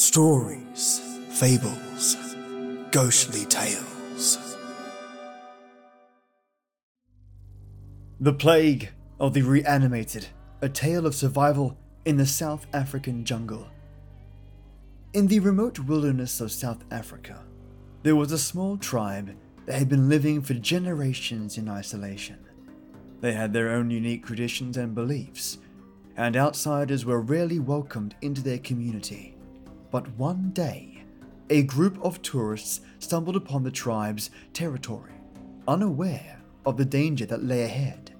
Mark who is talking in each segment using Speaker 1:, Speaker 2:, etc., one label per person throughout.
Speaker 1: Stories, fables, ghostly tales.
Speaker 2: The Plague of the Reanimated, a tale of survival in the South African jungle. In the remote wilderness of South Africa, there was a small tribe that had been living for generations in isolation. They had their own unique traditions and beliefs, and outsiders were rarely welcomed into their community. But one day, a group of tourists stumbled upon the tribe's territory, unaware of the danger that lay ahead.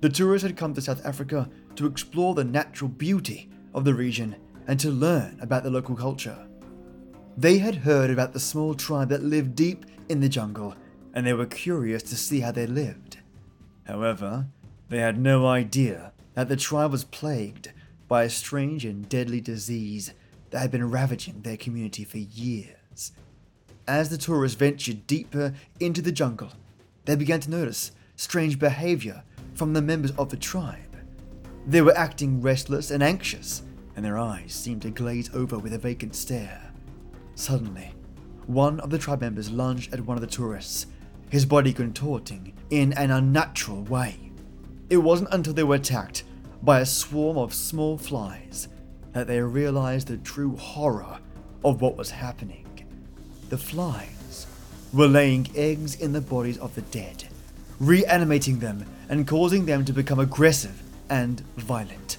Speaker 2: The tourists had come to South Africa to explore the natural beauty of the region and to learn about the local culture. They had heard about the small tribe that lived deep in the jungle, and they were curious to see how they lived. However, they had no idea that the tribe was plagued by a strange and deadly disease that had been ravaging their community for years. As the tourists ventured deeper into the jungle, they began to notice strange behavior from the members of the tribe. They were acting restless and anxious, and their eyes seemed to glaze over with a vacant stare. Suddenly, one of the tribe members lunged at one of the tourists, his body contorting in an unnatural way. It wasn't until they were attacked by a swarm of small flies that they realized the true horror of what was happening. The flies were laying eggs in the bodies of the dead, reanimating them and causing them to become aggressive and violent.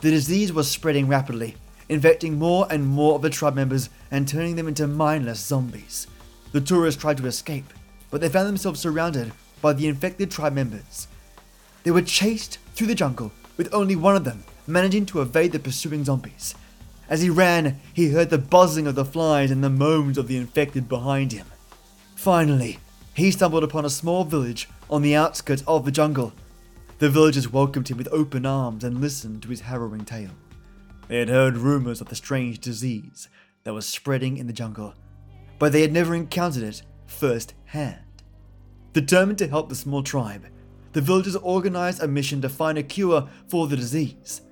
Speaker 2: The disease was spreading rapidly, infecting more and more of the tribe members and turning them into mindless zombies. The tourists tried to escape, but they found themselves surrounded by the infected tribe members. They were chased through the jungle, with only one of them managing to evade the pursuing zombies. As he ran, he heard the buzzing of the flies and the moans of the infected behind him. Finally, he stumbled upon a small village on the outskirts of the jungle. The villagers welcomed him with open arms and listened to his harrowing tale. They had heard rumors of the strange disease that was spreading in the jungle, but they had never encountered it firsthand. Determined to help the small tribe, the villagers organized a mission to find a cure for the disease.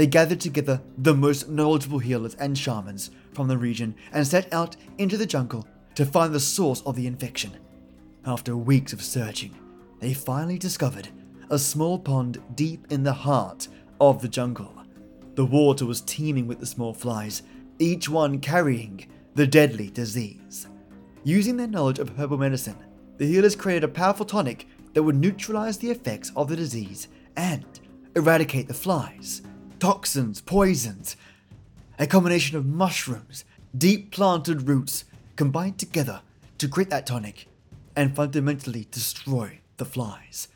Speaker 2: They gathered together the most knowledgeable healers and shamans from the region and set out into the jungle to find the source of the infection. After weeks of searching, they finally discovered a small pond deep in the heart of the jungle. The water was teeming with the small flies, each one carrying the deadly disease. Using their knowledge of herbal medicine, the healers created a powerful tonic that would neutralize the effects of the disease and eradicate the flies, toxins, poisons, a combination of mushrooms, deep planted roots combined together to create that tonic and fundamentally destroy the flies.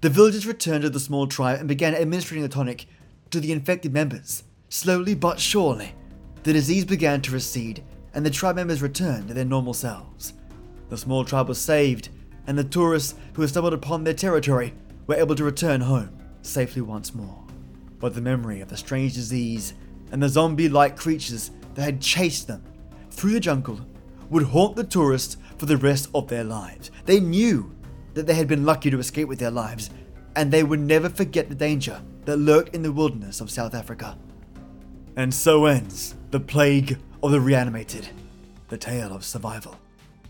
Speaker 2: The villagers returned to the small tribe and began administering the tonic to the infected members. Slowly but surely, the disease began to recede and the tribe members returned to their normal selves. The small tribe was saved, and the tourists who had stumbled upon their territory were able to return home safely once more. But the memory of the strange disease and the zombie like creatures that had chased them through the jungle would haunt the tourists for the rest of their lives. They knew that they had been lucky to escape with their lives, and they would never forget the danger that lurked in the wilderness of South Africa. And so ends the plague of the reanimated, the tale of survival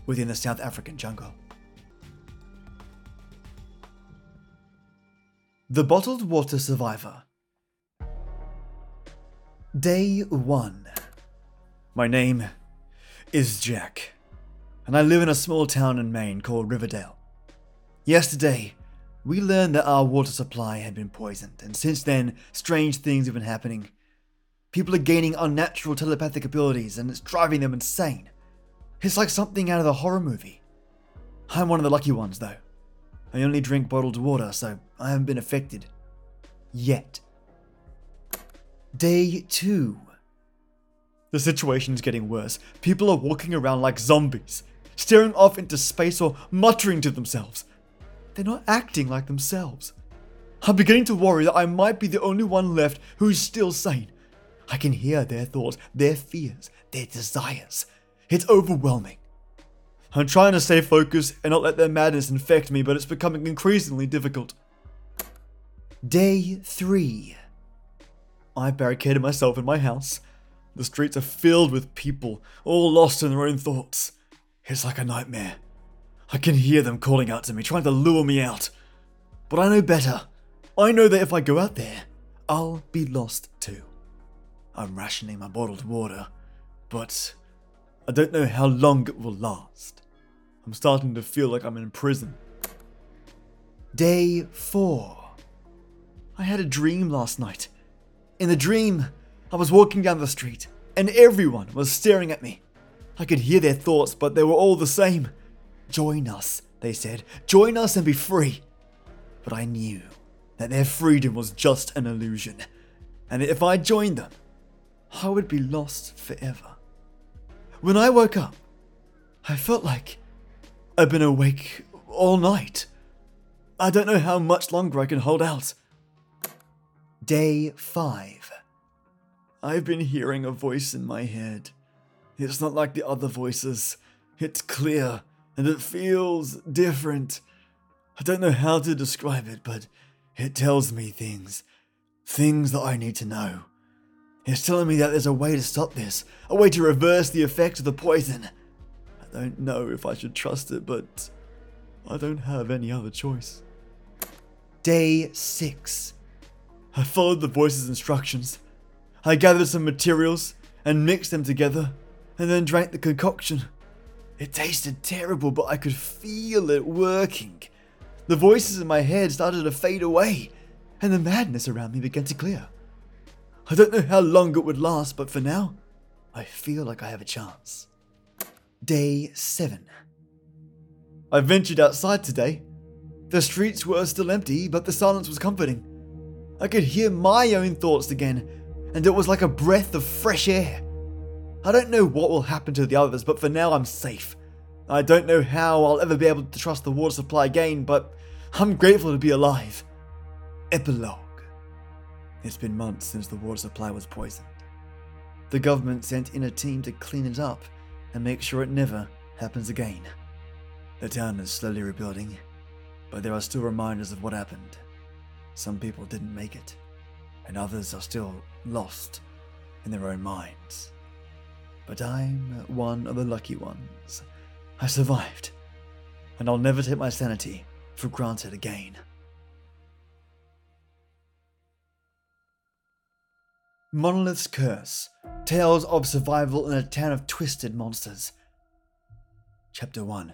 Speaker 2: within the South African jungle. The Bottled Water Survivor. Day 1. My name is Jack, and I live in a small town in Maine called Riverdale. Yesterday, we learned that our water supply had been poisoned, and since then, strange things have been happening. People are gaining unnatural telepathic abilities, and it's driving them insane. It's like something out of a horror movie. I'm one of the lucky ones, though. I only drink bottled water, so I haven't been affected. Yet. Day 2. The situation's getting worse. People are walking around like zombies, staring off into space or muttering to themselves. They're not acting like themselves. I'm beginning to worry that I might be the only one left who's still sane. I can hear their thoughts, their fears, their desires. It's overwhelming. I'm trying to stay focused and not let their madness infect me, but it's becoming increasingly difficult. Day 3. I barricaded myself in my house. The streets are filled with people, all lost in their own thoughts. It's like a nightmare. I can hear them calling out to me, trying to lure me out. But I know better. I know that if I go out there, I'll be lost too. I'm rationing my bottled water, but I don't know how long it will last. I'm starting to feel like I'm in prison. Day 4. I had a dream last night. In the dream, I was walking down the street, and everyone was staring at me. I could hear their thoughts, but they were all the same. Join us, they said. Join us and be free. But I knew that their freedom was just an illusion, and if I joined them, I would be lost forever. When I woke up, I felt like I'd been awake all night. I don't know how much longer I can hold out. Day 5. I've been hearing a voice in my head. It's not like the other voices. It's clear and it feels different. I don't know how to describe it, but it tells me things. Things that I need to know. It's telling me that there's a way to stop this, a way to reverse the effect of the poison. I don't know if I should trust it, but I don't have any other choice. Day 6. I followed the voice's instructions. I gathered some materials and mixed them together, and then drank the concoction. It tasted terrible, but I could feel it working. The voices in my head started to fade away, and the madness around me began to clear. I don't know how long it would last, but for now, I feel like I have a chance. Day 7. I ventured outside today. The streets were still empty, but the silence was comforting. I could hear my own thoughts again, and it was like a breath of fresh air. I don't know what will happen to the others, but for now I'm safe. I don't know how I'll ever be able to trust the water supply again, but I'm grateful to be alive. Epilogue It's been months since the water supply was poisoned. The government sent in a team to clean it up and make sure it never happens again. The town is slowly rebuilding, but there are still reminders of what happened. Some people didn't make it, and others are still lost in their own minds. But I'm one of the lucky ones. I survived, and I'll never take my sanity for granted again. Monolith's Curse Tales of Survival in a Town of Twisted Monsters. Chapter 1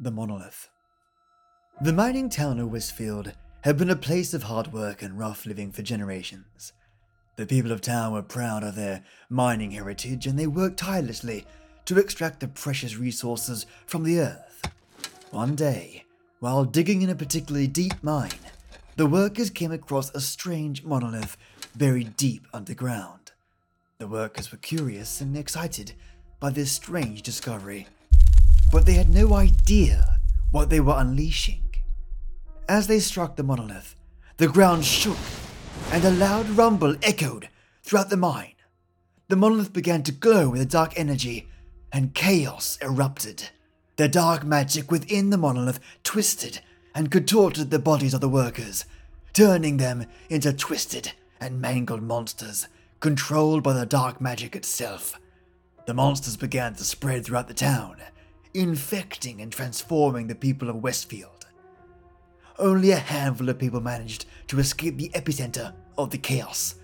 Speaker 2: The Monolith. The mining town of Westfield had been a place of hard work and rough living for generations. The people of town were proud of their mining heritage and they worked tirelessly to extract the precious resources from the earth. One day, while digging in a particularly deep mine, the workers came across a strange monolith buried deep underground. The workers were curious and excited by this strange discovery, but they had no idea what they were unleashing. As they struck the monolith, the ground shook and a loud rumble echoed throughout the mine. The monolith began to glow with a dark energy, and chaos erupted. The dark magic within the monolith twisted and contorted the bodies of the workers, turning them into twisted and mangled monsters controlled by the dark magic itself. The monsters began to spread throughout the town, infecting and transforming the people of Westfield. Only a handful of people managed to escape the epicenter of the chaos.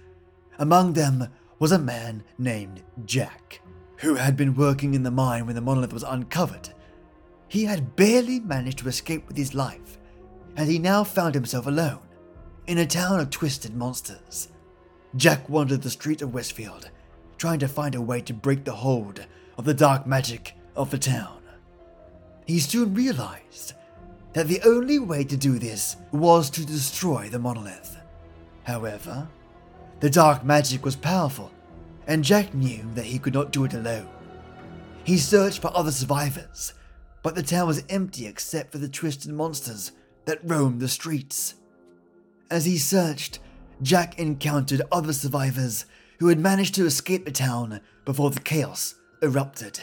Speaker 2: Among them was a man named Jack, who had been working in the mine when the monolith was uncovered. He had barely managed to escape with his life, and he now found himself alone in a town of twisted monsters. Jack wandered the streets of Westfield, trying to find a way to break the hold of the dark magic of the town. He soon realized that the only way to do this was to destroy the monolith. However, the dark magic was powerful, and Jack knew that he could not do it alone. He searched for other survivors, but the town was empty except for the twisted monsters that roamed the streets. As he searched, Jack encountered other survivors who had managed to escape the town before the chaos erupted.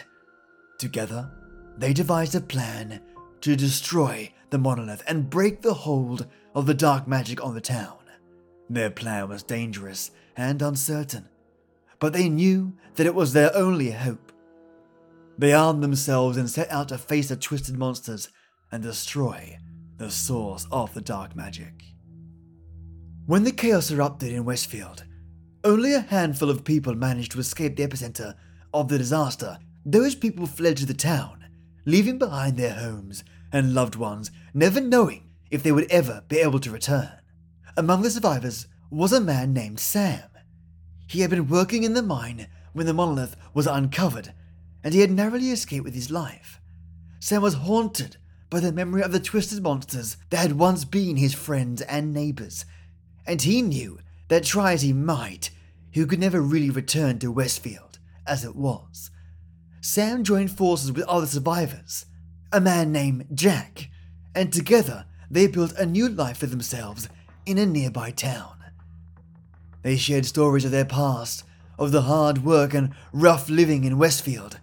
Speaker 2: Together, they devised a plan to destroy the monolith and break the hold of the dark magic on the town. Their plan was dangerous and uncertain, but they knew that it was their only hope. They armed themselves and set out to face the twisted monsters and destroy the source of the dark magic. When the chaos erupted in Westfield, only a handful of people managed to escape the epicenter of the disaster. Those people fled to the town, leaving behind their homes and loved ones, never knowing if they would ever be able to return. Among the survivors was a man named Sam. He had been working in the mine when the monolith was uncovered, and he had narrowly escaped with his life. Sam was haunted by the memory of the twisted monsters that had once been his friends and neighbors, and he knew that try as he might, he could never really return to Westfield as it was. Sam joined forces with other survivors, a man named Jack, and together they built a new life for themselves in a nearby town. They shared stories of their past, of the hard work and rough living in Westfield,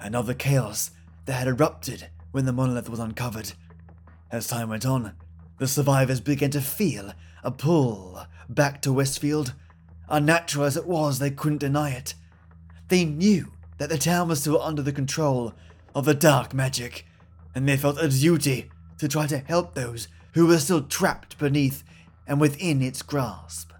Speaker 2: and of the chaos that had erupted when the monolith was uncovered. As time went on, the survivors began to feel a pull back to Westfield. Unnatural as it was, they couldn't deny it. They knew that the town was still under the control of the dark magic, and they felt a duty to try to help those who were still trapped beneath and within its grasp.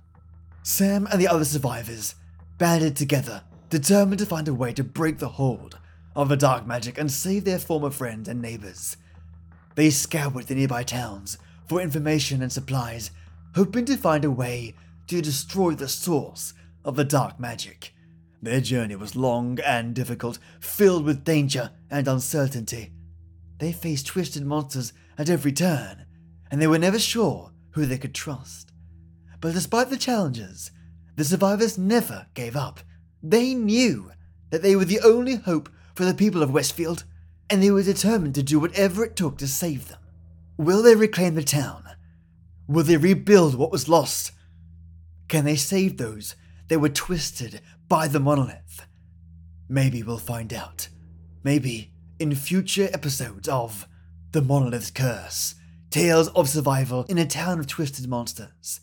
Speaker 2: Sam and the other survivors banded together, determined to find a way to break the hold of the dark magic and save their former friends and neighbors. They scoured the nearby towns for information and supplies, hoping to find a way to destroy the source of the dark magic. Their journey was long and difficult, filled with danger and uncertainty. They faced twisted monsters at every turn, and they were never sure who they could trust. But despite the challenges, the survivors never gave up. They knew that they were the only hope for the people of Westfield, and they were determined to do whatever it took to save them. Will they reclaim the town? Will they rebuild what was lost? Can they save those that were twisted by the monolith? Maybe we'll find out. Maybe in future episodes of The Monolith's Curse Tales of Survival in a Town of Twisted Monsters.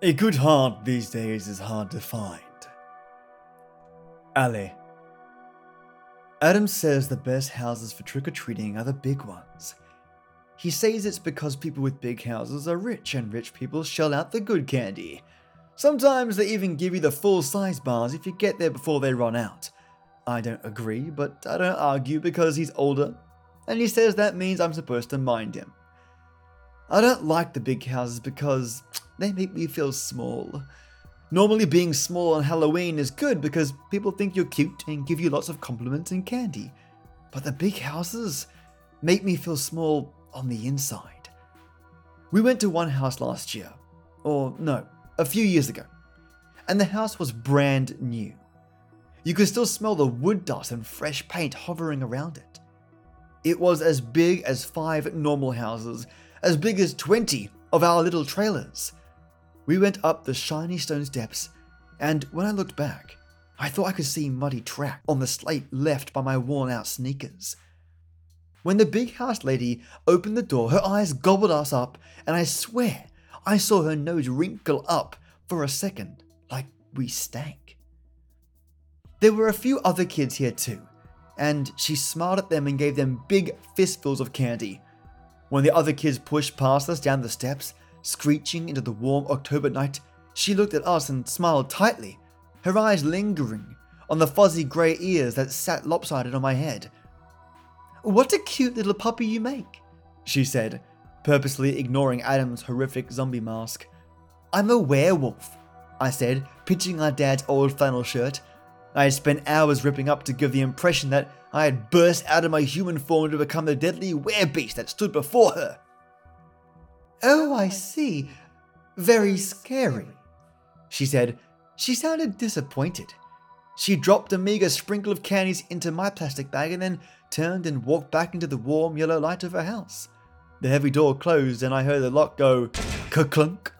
Speaker 2: A good heart these days is hard to find. Ali. Adam says the best houses for trick or treating are the big ones. He says it's because people with big houses are rich and rich people shell out the good candy. Sometimes they even give you the full size bars if you get there before they run out. I don't agree, but I don't argue because he's older, and he says that means I'm supposed to mind him. I don't like the big houses because they make me feel small. Normally, being small on Halloween is good because people think you're cute and give you lots of compliments and candy. But the big houses make me feel small on the inside. We went to one house last year, or no, a few years ago, and the house was brand new. You could still smell the wood dust and fresh paint hovering around it. It was as big as five normal houses, as big as 20 of our little trailers. We went up the shiny stone steps, and when I looked back, I thought I could see muddy track on the slate left by my worn out sneakers. When the big house lady opened the door, her eyes gobbled us up, and I swear I saw her nose wrinkle up for a second, like we stank. There were a few other kids here too, and she smiled at them and gave them big fistfuls of candy. When the other kids pushed past us down the steps, screeching into the warm October night, she looked at us and smiled tightly, her eyes lingering on the fuzzy grey ears that sat lopsided on my head. What a cute little puppy you make, she said, purposely ignoring Adam's horrific zombie mask. I'm a werewolf, I said, pitching our dad's old flannel shirt. I had spent hours ripping up to give the impression that I had burst out of my human form to become the deadly werebeast that stood before her. Oh, I see. Very scary, she said. She sounded disappointed. She dropped a meager sprinkle of candies into my plastic bag and then turned and walked back into the warm yellow light of her house. The heavy door closed and I heard the lock go clunk.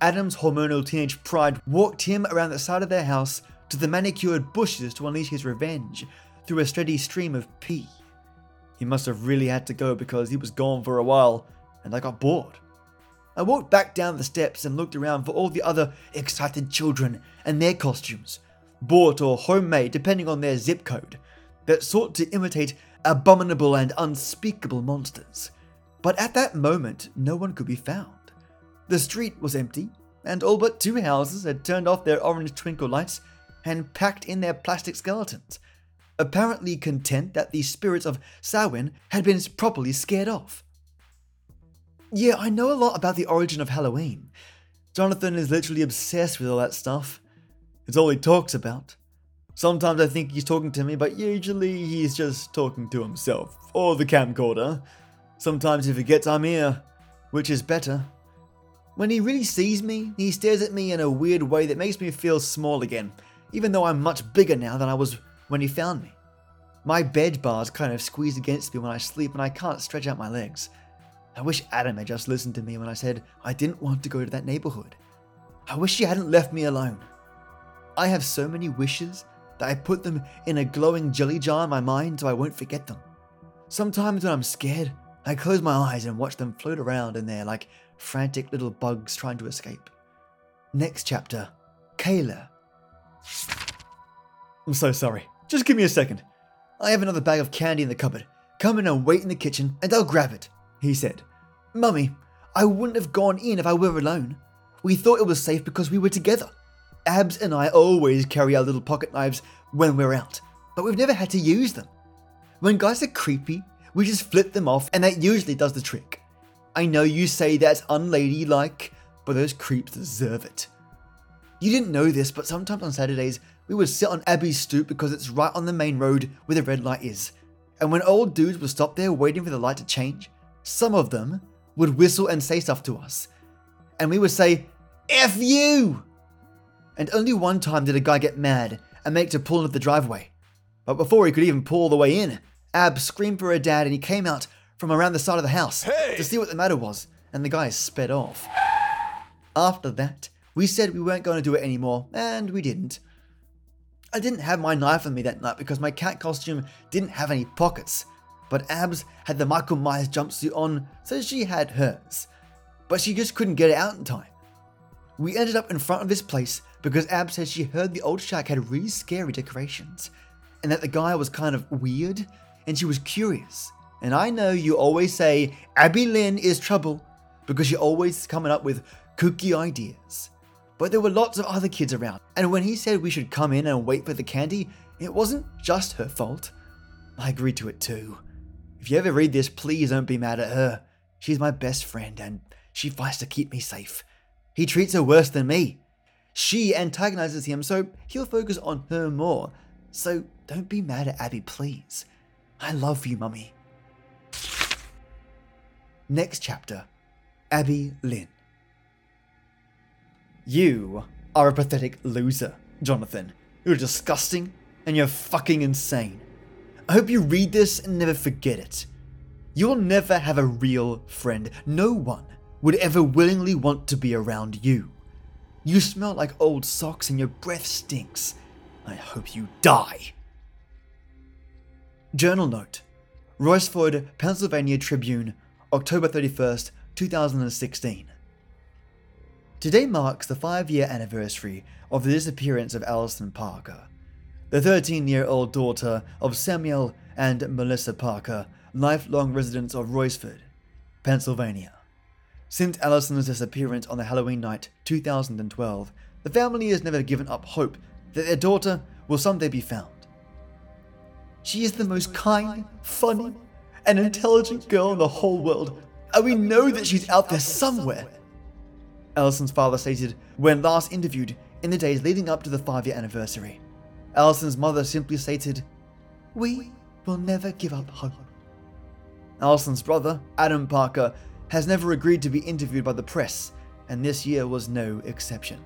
Speaker 2: Adam's hormonal teenage pride walked him around the side of their house to the manicured bushes to unleash his revenge through a steady stream of pee. He must have really had to go because he was gone for a while and I got bored. I walked back down the steps and looked around for all the other excited children and their costumes, bought or homemade depending on their zip code, that sought to imitate abominable and unspeakable monsters. But at that moment, no one could be found. The street was empty, and all but two houses had turned off their orange twinkle lights and packed in their plastic skeletons, apparently content that the spirits of Samhain had been properly scared off. Yeah, I know a lot about the origin of Halloween. Jonathan is literally obsessed with all that stuff. It's all he talks about. Sometimes I think he's talking to me, but usually he's just talking to himself or the camcorder. Sometimes he forgets I'm here, which is better. When he really sees me, he stares at me in a weird way that makes me feel small again, even though I'm much bigger now than I was when he found me. My bed bars kind of squeeze against me when I sleep and I can't stretch out my legs. I wish Adam had just listened to me when I said I didn't want to go to that neighborhood. I wish he hadn't left me alone. I have so many wishes that I put them in a glowing jelly jar in my mind so I won't forget them. Sometimes when I'm scared, I close my eyes and watch them float around in there like frantic little bugs trying to escape. Next chapter Kayla. I'm so sorry. Just give me a second. I have another bag of candy in the cupboard. Come in and wait in the kitchen and I'll grab it, he said. Mummy, I wouldn't have gone in if I were alone. We thought it was safe because we were together. Abs and I always carry our little pocket knives when we're out, but we've never had to use them. When guys are creepy, we just flip them off and that usually does the trick. I know you say that's unladylike, but those creeps deserve it. You didn't know this, but sometimes on Saturdays, we would sit on Abby's stoop because it's right on the main road where the red light is. And when old dudes would stop there waiting for the light to change, some of them would whistle and say stuff to us. And we would say, F you! And only one time did a guy get mad and make to pull into the driveway. But before he could even pull all the way in, Ab screamed for her dad and he came out from around the side of the house
Speaker 1: Hey!
Speaker 2: to see what the matter was, and the guy sped off. After that, we said we weren't going to do it anymore, and we didn't. I didn't have my knife on me that night because my cat costume didn't have any pockets, but Abs had the Michael Myers jumpsuit on, so she had hers. But she just couldn't get it out in time. We ended up in front of this place because Ab said she heard the old shack had really scary decorations, and that the guy was kind of weird, and she was curious. And I know you always say Abby Lynn is trouble because you're always coming up with kooky ideas. But there were lots of other kids around, and when he said we should come in and wait for the candy, it wasn't just her fault. I agreed to it too. If you ever read this, please don't be mad at her. She's my best friend, and she fights to keep me safe. He treats her worse than me. She antagonizes him, so he'll focus on her more. So don't be mad at Abby, please. I love you, Mummy. Next chapter Abby Lynn. You are a pathetic loser, Jonathan. You're disgusting and you're fucking insane. I hope you read this and never forget it. You'll never have a real friend. No one would ever willingly want to be around you. You smell like old socks and your breath stinks. I hope you die. Journal note Royceford, Pennsylvania Tribune, October 31st, 2016. Today marks the five year anniversary of the disappearance of Allison Parker, the 13 year old daughter of Samuel and Melissa Parker, lifelong residents of Royceford, Pennsylvania. Since Allison's disappearance on the Halloween night 2012, the family has never given up hope that their daughter will someday be found. She is the most kind, funny, and intelligent girl in the whole world, and we know that she's out there somewhere. Allison's father stated when last interviewed in the days leading up to the five year anniversary. Allison's mother simply stated, We will never give up hope. Allison's brother, Adam Parker, has never agreed to be interviewed by the press, and this year was no exception.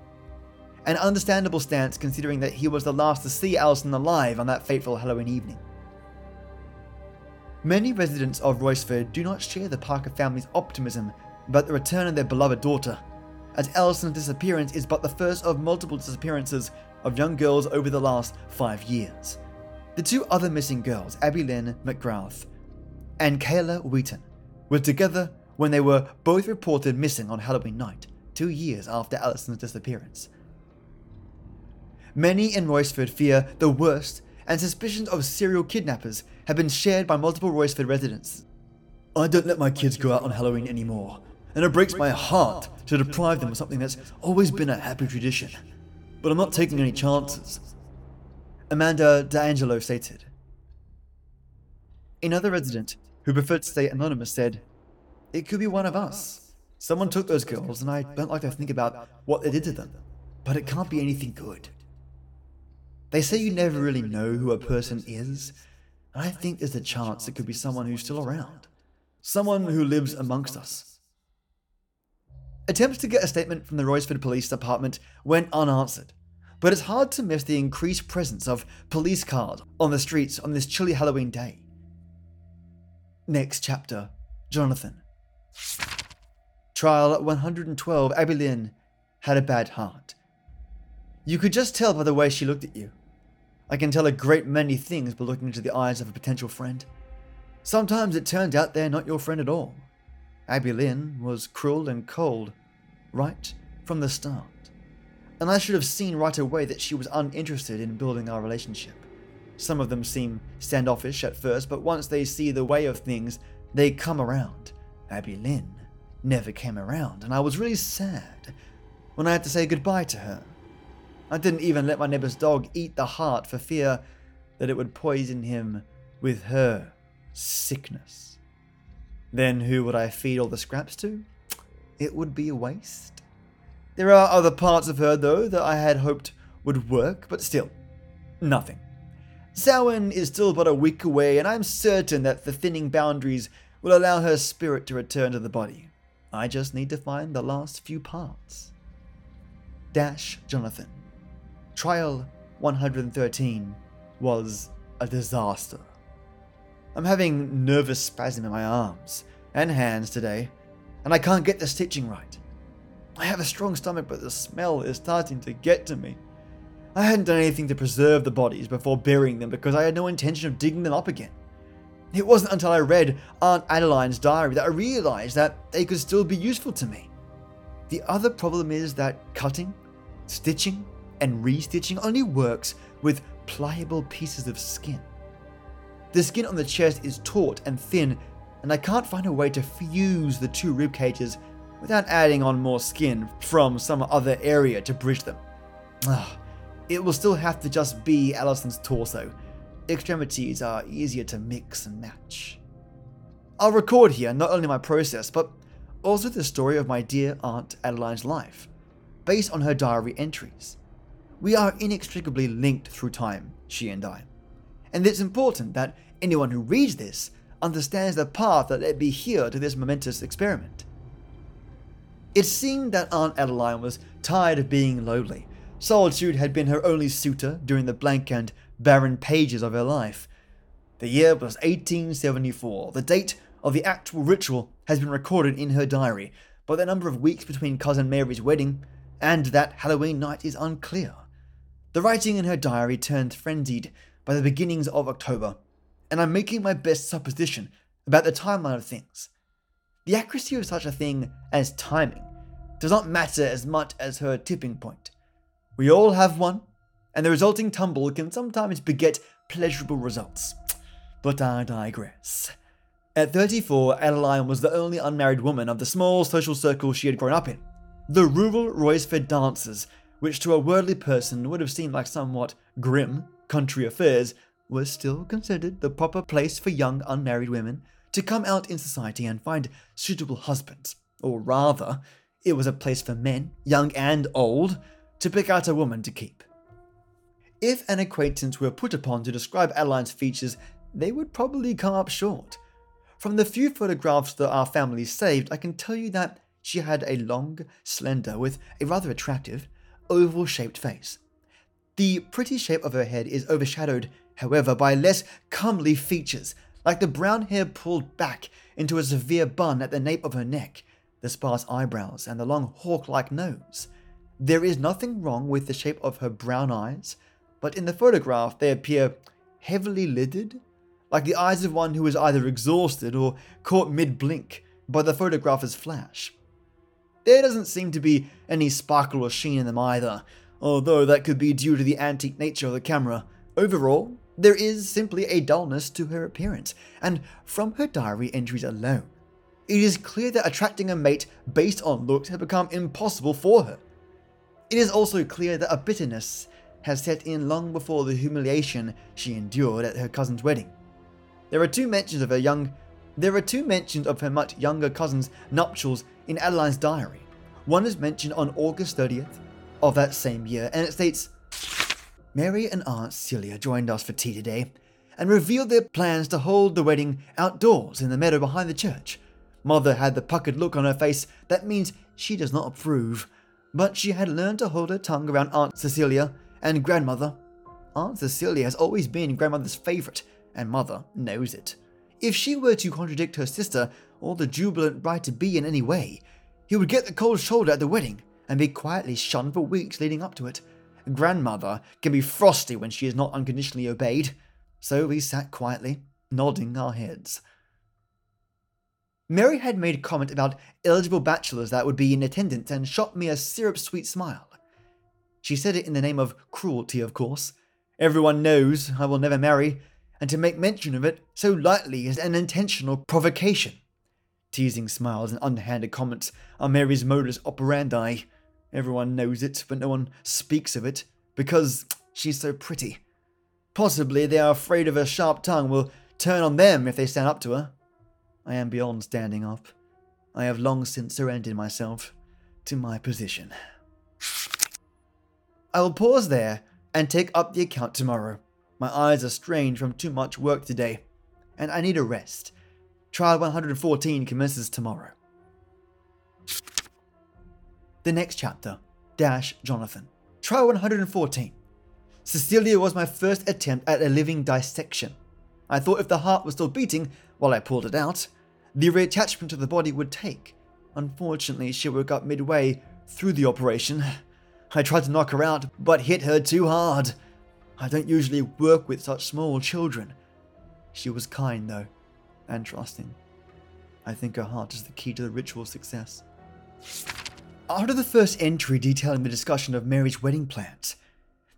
Speaker 2: An understandable stance considering that he was the last to see Allison alive on that fateful Halloween evening. Many residents of Royceford do not share the Parker family's optimism about the return of their beloved daughter, as Allison's disappearance is but the first of multiple disappearances of young girls over the last five years. The two other missing girls, Abby Lynn McGrath and Kayla Wheaton, were together when they were both reported missing on Halloween night, two years after Allison's disappearance. Many in Royceford fear the worst, and suspicions of serial kidnappers have been shared by multiple Royceford residents. I don't let my kids go out on Halloween anymore, and it breaks my heart to deprive them of something that's always been a happy tradition. But I'm not taking any chances. Amanda D'Angelo stated. Another resident, who preferred to stay anonymous, said, It could be one of us. Someone took those girls, and I don't like to think about what they did to them, but it can't be anything good. They say you never really know who a person is, and I think there's a chance it could be someone who's still around. Someone who lives amongst us. Attempts to get a statement from the Royceford Police Department went unanswered, but it's hard to miss the increased presence of police cars on the streets on this chilly Halloween day. Next chapter Jonathan. Trial 112 Abby Lynn had a bad heart. You could just tell by the way she looked at you. I can tell a great many things by looking into the eyes of a potential friend. Sometimes it turns out they're not your friend at all. Abby Lynn was cruel and cold, right from the start. And I should have seen right away that she was uninterested in building our relationship. Some of them seem standoffish at first, but once they see the way of things, they come around. Abby Lynn never came around, and I was really sad when I had to say goodbye to her. I didn't even let my neighbor's dog eat the heart for fear that it would poison him with her sickness. Then who would I feed all the scraps to? It would be a waste. There are other parts of her, though, that I had hoped would work, but still, nothing. Samhain is still but a week away, and I'm certain that the thinning boundaries will allow her spirit to return to the body. I just need to find the last few parts. Dash Jonathan. Trial 113 was a disaster. I'm having nervous spasm in my arms and hands today, and I can't get the stitching right. I have a strong stomach, but the smell is starting to get to me. I hadn't done anything to preserve the bodies before burying them because I had no intention of digging them up again. It wasn't until I read Aunt Adeline's diary that I realized that they could still be useful to me. The other problem is that cutting, stitching, and restitching only works with pliable pieces of skin. The skin on the chest is taut and thin, and I can't find a way to fuse the two rib cages without adding on more skin from some other area to bridge them. Ugh, it will still have to just be Allison's torso. Extremities are easier to mix and match. I'll record here not only my process, but also the story of my dear Aunt Adeline's life, based on her diary entries. We are inextricably linked through time, she and I. And it's important that anyone who reads this understands the path that led me here to this momentous experiment. It seemed that Aunt Adeline was tired of being lonely. Solitude had been her only suitor during the blank and barren pages of her life. The year was 1874. The date of the actual ritual has been recorded in her diary, but the number of weeks between Cousin Mary's wedding and that Halloween night is unclear. The writing in her diary turned frenzied by the beginnings of October, and I'm making my best supposition about the timeline of things. The accuracy of such a thing as timing does not matter as much as her tipping point. We all have one, and the resulting tumble can sometimes beget pleasurable results. But I digress. At 34, Adeline was the only unmarried woman of the small social circle she had grown up in. The rural Royceford dancers which to a worldly person would have seemed like somewhat grim country affairs, was still considered the proper place for young unmarried women to come out in society and find suitable husbands. Or rather, it was a place for men, young and old, to pick out a woman to keep. If an acquaintance were put upon to describe Adeline's features, they would probably come up short. From the few photographs that our family saved, I can tell you that she had a long, slender, with a rather attractive, oval shaped face. The pretty shape of her head is overshadowed, however, by less comely features, like the brown hair pulled back into a severe bun at the nape of her neck, the sparse eyebrows, and the long hawk like nose. There is nothing wrong with the shape of her brown eyes, but in the photograph they appear heavily lidded, like the eyes of one who is either exhausted or caught mid blink, by the photographer's flash. There doesn't seem to be any sparkle or sheen in them either, although that could be due to the antique nature of the camera. Overall, there is simply a dullness to her appearance, and from her diary entries alone, it is clear that attracting a mate based on looks had become impossible for her. It is also clear that a bitterness has set in long before the humiliation she endured at her cousin's wedding. There are two mentions of her young there are two mentions of her much younger cousin's nuptials in Adeline's diary. One is mentioned on August 30th of that same year, and it states Mary and Aunt Celia joined us for tea today and revealed their plans to hold the wedding outdoors in the meadow behind the church. Mother had the puckered look on her face that means she does not approve, but she had learned to hold her tongue around Aunt Cecilia and grandmother. Aunt Cecilia has always been grandmother's favourite, and mother knows it. If she were to contradict her sister or the jubilant bride to be in any way, he would get the cold shoulder at the wedding and be quietly shunned for weeks leading up to it. Grandmother can be frosty when she is not unconditionally obeyed, so we sat quietly, nodding our heads. Mary had made a comment about eligible bachelors that would be in attendance and shot me a syrup sweet smile. She said it in the name of cruelty, of course. Everyone knows I will never marry, and to make mention of it so lightly is an intentional provocation. Teasing smiles and underhanded comments are Mary's modus operandi. Everyone knows it, but no one speaks of it because she's so pretty. Possibly they are afraid of her sharp tongue will turn on them if they stand up to her. I am beyond standing up. I have long since surrendered myself to my position. I will pause there and take up the account tomorrow. My eyes are strained from too much work today, and I need a rest. Trial 114 commences tomorrow. The next chapter Dash Jonathan. Trial 114. Cecilia was my first attempt at a living dissection. I thought if the heart was still beating while I pulled it out, the reattachment to the body would take. Unfortunately, she woke up midway through the operation. I tried to knock her out, but hit her too hard. I don't usually work with such small children. She was kind, though, and trusting. I think her heart is the key to the ritual's success. After the first entry detailing the discussion of Mary's wedding plans,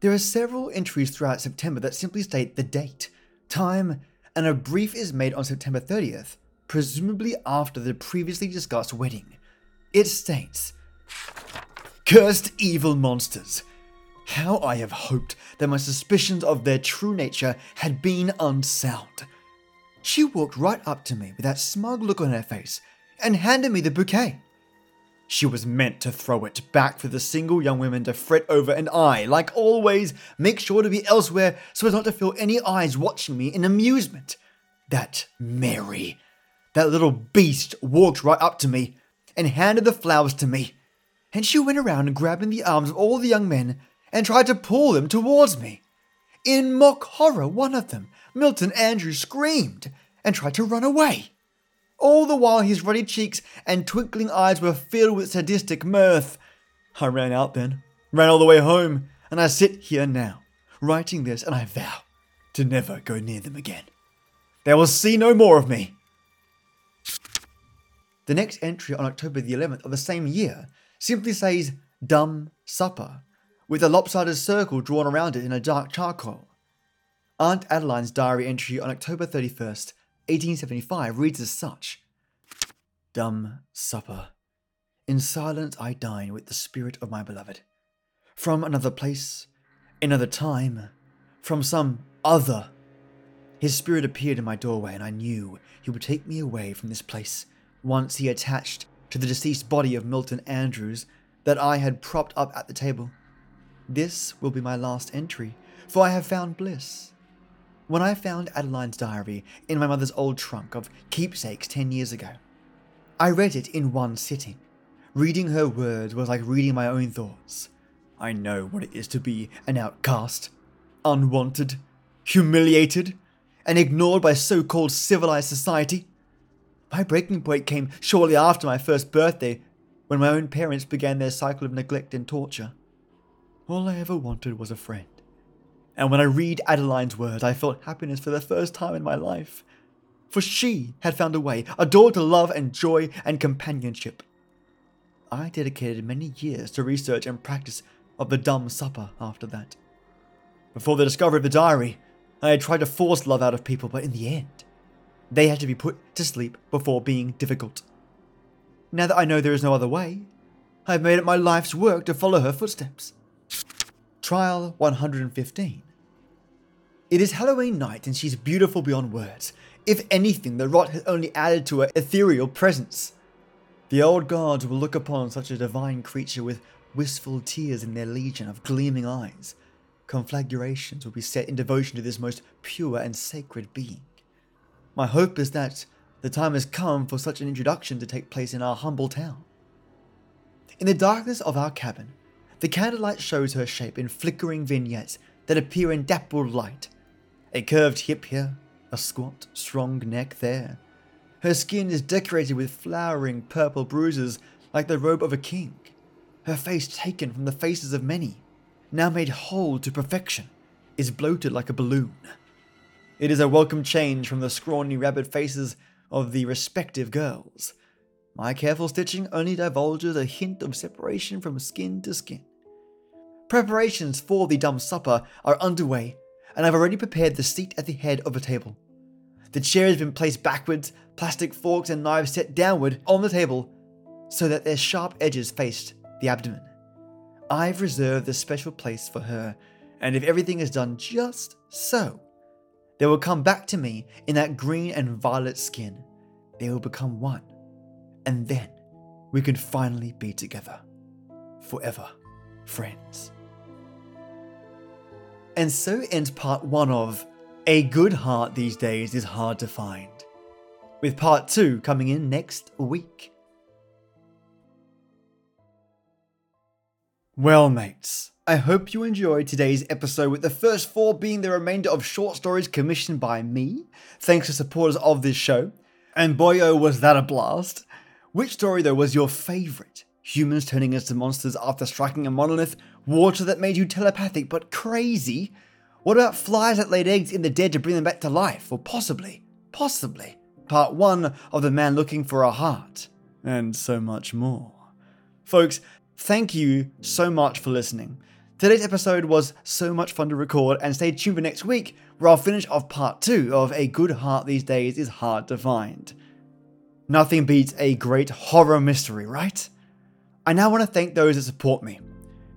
Speaker 2: there are several entries throughout September that simply state the date, time, and a brief is made on September 30th, presumably after the previously discussed wedding. It states Cursed evil monsters! How I have hoped that my suspicions of their true nature had been unsound. She walked right up to me with that smug look on her face and handed me the bouquet. She was meant to throw it back for the single young women to fret over, and I, like always, make sure to be elsewhere so as not to feel any eyes watching me in amusement. That Mary, that little beast, walked right up to me and handed the flowers to me, and she went around and grabbing the arms of all the young men and tried to pull them towards me. In mock horror, one of them, Milton Andrews, screamed and tried to run away. All the while his ruddy cheeks and twinkling eyes were filled with sadistic mirth. I ran out then, ran all the way home, and I sit here now, writing this, and I vow to never go near them again. They will see no more of me. The next entry on October the 11th of the same year simply says Dumb Supper with a lopsided circle drawn around it in a dark charcoal. Aunt Adeline's diary entry on October 31st, 1875 reads as such Dumb supper. In silence I dine with the spirit of my beloved. From another place, another time, from some other. His spirit appeared in my doorway, and I knew he would take me away from this place once he attached to the deceased body of Milton Andrews that I had propped up at the table. This will be my last entry, for I have found bliss. When I found Adeline's diary in my mother's old trunk of keepsakes ten years ago, I read it in one sitting. Reading her words was like reading my own thoughts. I know what it is to be an outcast, unwanted, humiliated, and ignored by so called civilized society. My breaking point came shortly after my first birthday when my own parents began their cycle of neglect and torture. All I ever wanted was a friend. And when I read Adeline's words, I felt happiness for the first time in my life. for she had found a way, a door to love and joy and companionship. I dedicated many years to research and practice of the dumb supper after that. Before the discovery of the diary, I had tried to force love out of people, but in the end, they had to be put to sleep before being difficult. Now that I know there is no other way, I have made it my life's work to follow her footsteps. Trial 115. It is Halloween night and she's beautiful beyond words. If anything, the rot has only added to her ethereal presence. The old gods will look upon such a divine creature with wistful tears in their legion of gleaming eyes. Conflagrations will be set in devotion to this most pure and sacred being. My hope is that the time has come for such an introduction to take place in our humble town. In the darkness of our cabin, the candlelight shows her shape in flickering vignettes that appear in dappled light. A curved hip here, a squat, strong neck there. Her skin is decorated with flowering purple bruises like the robe of a king. Her face, taken from the faces of many, now made whole to perfection, is bloated like a balloon. It is a welcome change from the scrawny, rabid faces of the respective girls. My careful stitching only divulges a hint of separation from skin to skin. Preparations for the dumb supper are underway, and I've already prepared the seat at the head of the table. The chair has been placed backwards, plastic forks and knives set downward on the table so that their sharp edges faced the abdomen. I've reserved a special place for her, and if everything is done just so, they will come back to me in that green and violet skin. They will become one, and then we can finally be together. Forever, friends. And so ends part one of A Good Heart These Days is Hard to Find, with part two coming in next week. Well, mates, I hope you enjoyed today's episode, with the first four being the remainder of short stories commissioned by me, thanks to supporters of this show. And boy, oh, was that a blast! Which story, though, was your favourite? Humans turning into monsters after striking a monolith? Water that made you telepathic but crazy? What about flies that laid eggs in the dead to bring them back to life? Or possibly, possibly, part one of The Man Looking for a Heart? And so much more. Folks, Thank you so much for listening. Today's episode was so much fun to record, and stay tuned for next week where I'll finish off part two of A Good Heart These Days is Hard to Find. Nothing beats a great horror mystery, right? I now want to thank those that support me.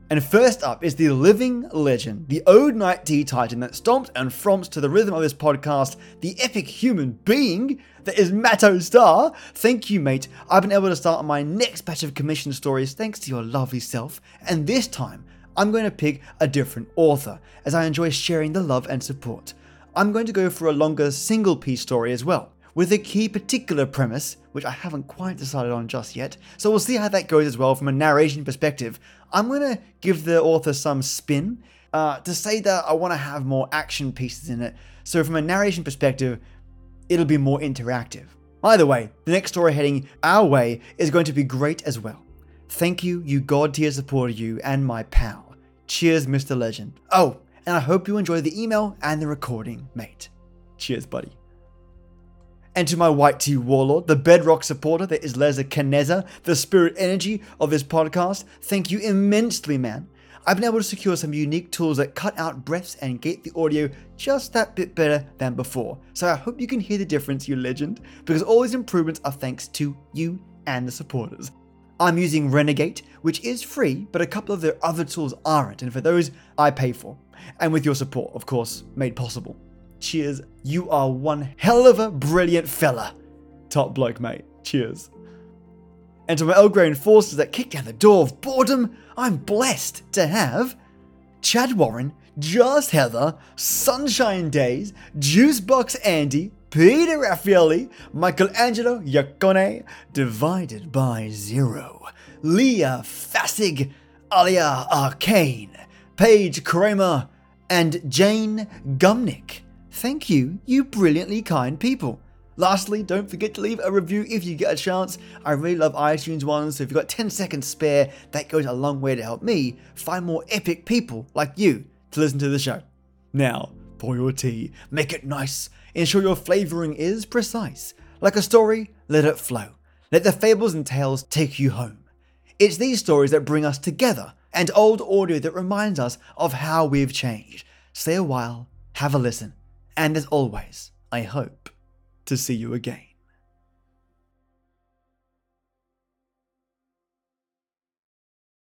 Speaker 2: And first up is the living legend, the Ode Night Tea Titan that stomps and fromps to the rhythm of this podcast, the epic human being that is Matto Star. Thank you, mate. I've been able to start on my next batch of commission stories thanks to your lovely self, and this time I'm going to pick a different author, as I enjoy sharing the love and support. I'm going to go for a longer single piece story as well, with a key particular premise, which I haven't quite decided on just yet, so we'll see how that goes as well from a narration perspective. I'm going to give the author some spin uh, to say that I want to have more action pieces in it. So, from a narration perspective, it'll be more interactive. Either way, the next story heading our way is going to be great as well. Thank you, you god tier supporter, you, and my pal. Cheers, Mr. Legend. Oh, and I hope you enjoy the email and the recording, mate. Cheers, buddy. And to my white tea warlord, the bedrock supporter that is Leza Kaneza, the spirit energy of this podcast, thank you immensely, man. I've been able to secure some unique tools that cut out breaths and gate the audio just that bit better than before. So I hope you can hear the difference, you legend, because all these improvements are thanks to you and the supporters. I'm using Renegade, which is free, but a couple of their other tools aren't, and for those, I pay for. And with your support, of course, made possible. Cheers. You are one hell of a brilliant fella. Top bloke, mate. Cheers. And to my Earl Grey enforcers that kick down the door of boredom, I'm blessed to have Chad Warren, Just Heather, Sunshine Days, Juicebox Andy, Peter Raffaelli, Michelangelo Yacone, Divided by Zero, Leah Fassig, Alia Arcane, Paige Kramer, and Jane Gumnick. Thank you, you brilliantly kind people. Lastly, don't forget to leave a review if you get a chance. I really love iTunes ones, so if you've got 10 seconds spare, that goes a long way to help me find more epic people like you to listen to the show. Now, Pour your tea, make it nice, ensure your flavouring is precise. Like a story, let it flow. Let the fables and tales take you home. It's these stories that bring us together, and old audio that reminds us of how we've changed. Stay a while, have a listen, and as always, I hope to see you again.